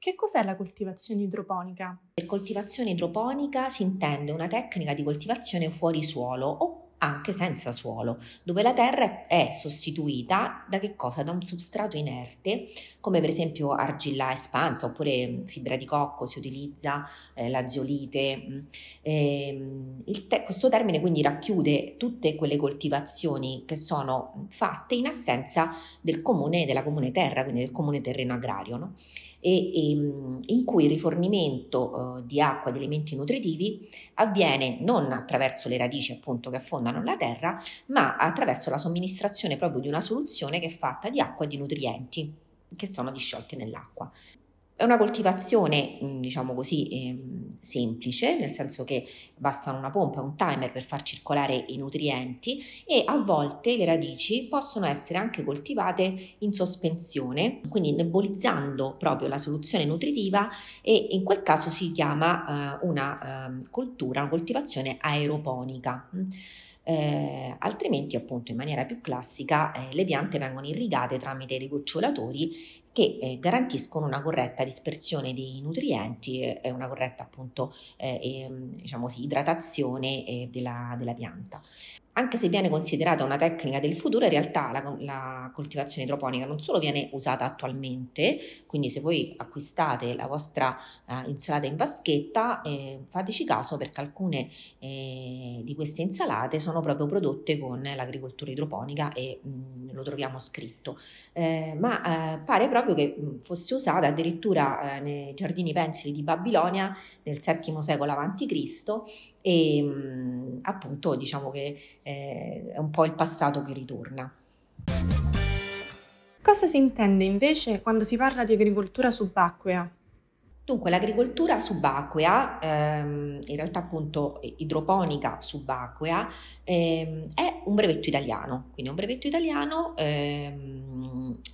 che cos'è la coltivazione idroponica? Per coltivazione idroponica si intende una tecnica di coltivazione fuori suolo anche senza suolo, dove la terra è sostituita da che cosa? Da un substrato inerte, come per esempio argilla espansa oppure fibra di cocco, si utilizza eh, la zeolite. Eh, te- questo termine quindi racchiude tutte quelle coltivazioni che sono fatte in assenza del comune, della comune terra, quindi del comune terreno agrario. No? e, e, in cui il rifornimento eh, di acqua, di elementi nutritivi avviene non attraverso le radici appunto che affondano la terra, ma attraverso la somministrazione proprio di una soluzione che è fatta di acqua e di nutrienti che sono disciolti nell'acqua. È una coltivazione, diciamo così, eh, semplice, nel senso che bastano una pompa e un timer per far circolare i nutrienti e a volte le radici possono essere anche coltivate in sospensione, quindi nebulizzando proprio la soluzione nutritiva e in quel caso si chiama eh, una eh, coltura, una coltivazione aeroponica. Eh, altrimenti appunto in maniera più classica eh, le piante vengono irrigate tramite dei gocciolatori che eh, garantiscono una corretta dispersione dei nutrienti e una corretta appunto eh, diciamo sì, idratazione eh, della, della pianta anche se viene considerata una tecnica del futuro, in realtà la, la, coltivazione idroponica non solo viene usata attualmente, quindi se voi acquistate la vostra uh, insalata in vaschetta, eh, fateci caso perché alcune eh, di queste insalate sono proprio prodotte con l'agricoltura idroponica e mh, mm, lo troviamo scritto. Eh, ma eh, pare proprio che mh, mm, fosse usata addirittura eh, nei giardini pensili di Babilonia nel VII secolo a.C e mh, appunto diciamo che eh, è un po' il passato che ritorna. Cosa si intende invece quando si parla di agricoltura subacquea? Dunque, l'agricoltura subacquea, ehm, in realtà appunto idroponica subacquea, ehm, è un brevetto italiano, quindi un brevetto italiano ehm,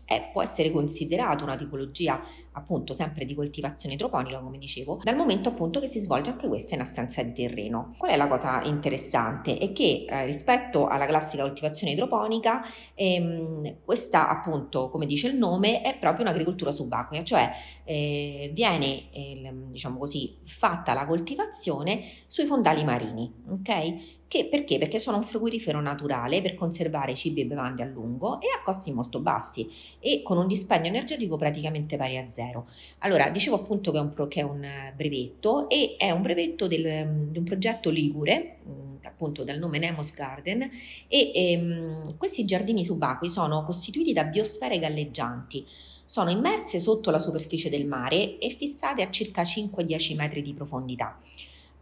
è, può essere considerato una tipologia appunto sempre di coltivazione idroponica, come dicevo, dal momento appunto che si svolge anche questa in assenza di terreno. Qual è la cosa interessante? È che eh, rispetto alla classica coltivazione idroponica, ehm, questa appunto, come dice il nome, è proprio un'agricoltura subacquea, cioè eh, viene eh, diciamo così, fatta la coltivazione sui fondali marini, ok? Che, perché? Perché sono un frigorifero naturale per conservare cibi e bevande a lungo e a costi molto bassi e con un dispendio energetico praticamente pari a zero. Allora, dicevo appunto che è un, che è un brevetto e è un brevetto del, di un progetto Ligure, mm, appunto dal nome Nemos Garden e ehm, questi giardini subacquei sono costituiti da biosfere galleggianti sono immerse sotto la superficie del mare e fissate a circa 5-10 metri di profondità.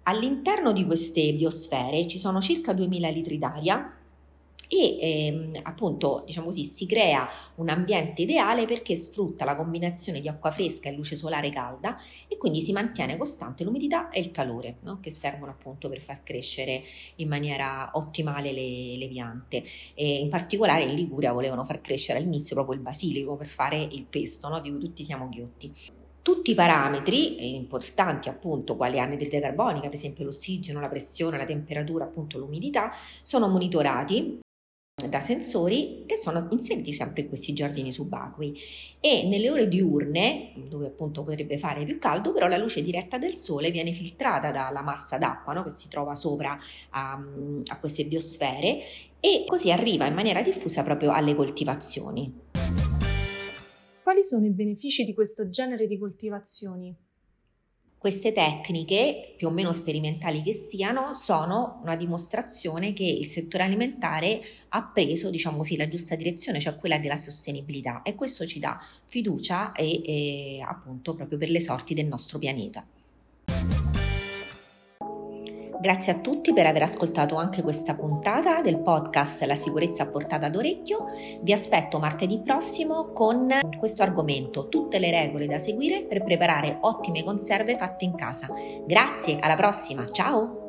All'interno di queste biosfere ci sono circa 2000 litri d'aria e ehm, appunto diciamo così si crea un ambiente ideale perché sfrutta la combinazione di acqua fresca e luce solare calda e quindi si mantiene costante l'umidità e il calore no? che servono appunto per far crescere in maniera ottimale le, le piante e in particolare in Liguria volevano far crescere all'inizio proprio il basilico per fare il pesto no? di cui tutti siamo ghiotti tutti i parametri importanti appunto quali anidride carbonica per esempio l'ossigeno la pressione la temperatura appunto l'umidità sono monitorati da sensori che sono inseriti sempre in questi giardini subacquei e nelle ore diurne, dove appunto potrebbe fare più caldo, però la luce diretta del sole viene filtrata dalla massa d'acqua no? che si trova sopra a, a queste biosfere e così arriva in maniera diffusa proprio alle coltivazioni. Quali sono i benefici di questo genere di coltivazioni? Queste tecniche, più o meno sperimentali che siano, sono una dimostrazione che il settore alimentare ha preso, diciamo così, la giusta direzione, cioè quella della sostenibilità e questo ci dà fiducia e, e appunto proprio per le sorti del nostro pianeta. Grazie a tutti per aver ascoltato anche questa puntata del podcast La sicurezza a portata d'orecchio. Vi aspetto martedì prossimo con questo argomento, tutte le regole da seguire per preparare ottime conserve fatte in casa. Grazie, alla prossima, ciao!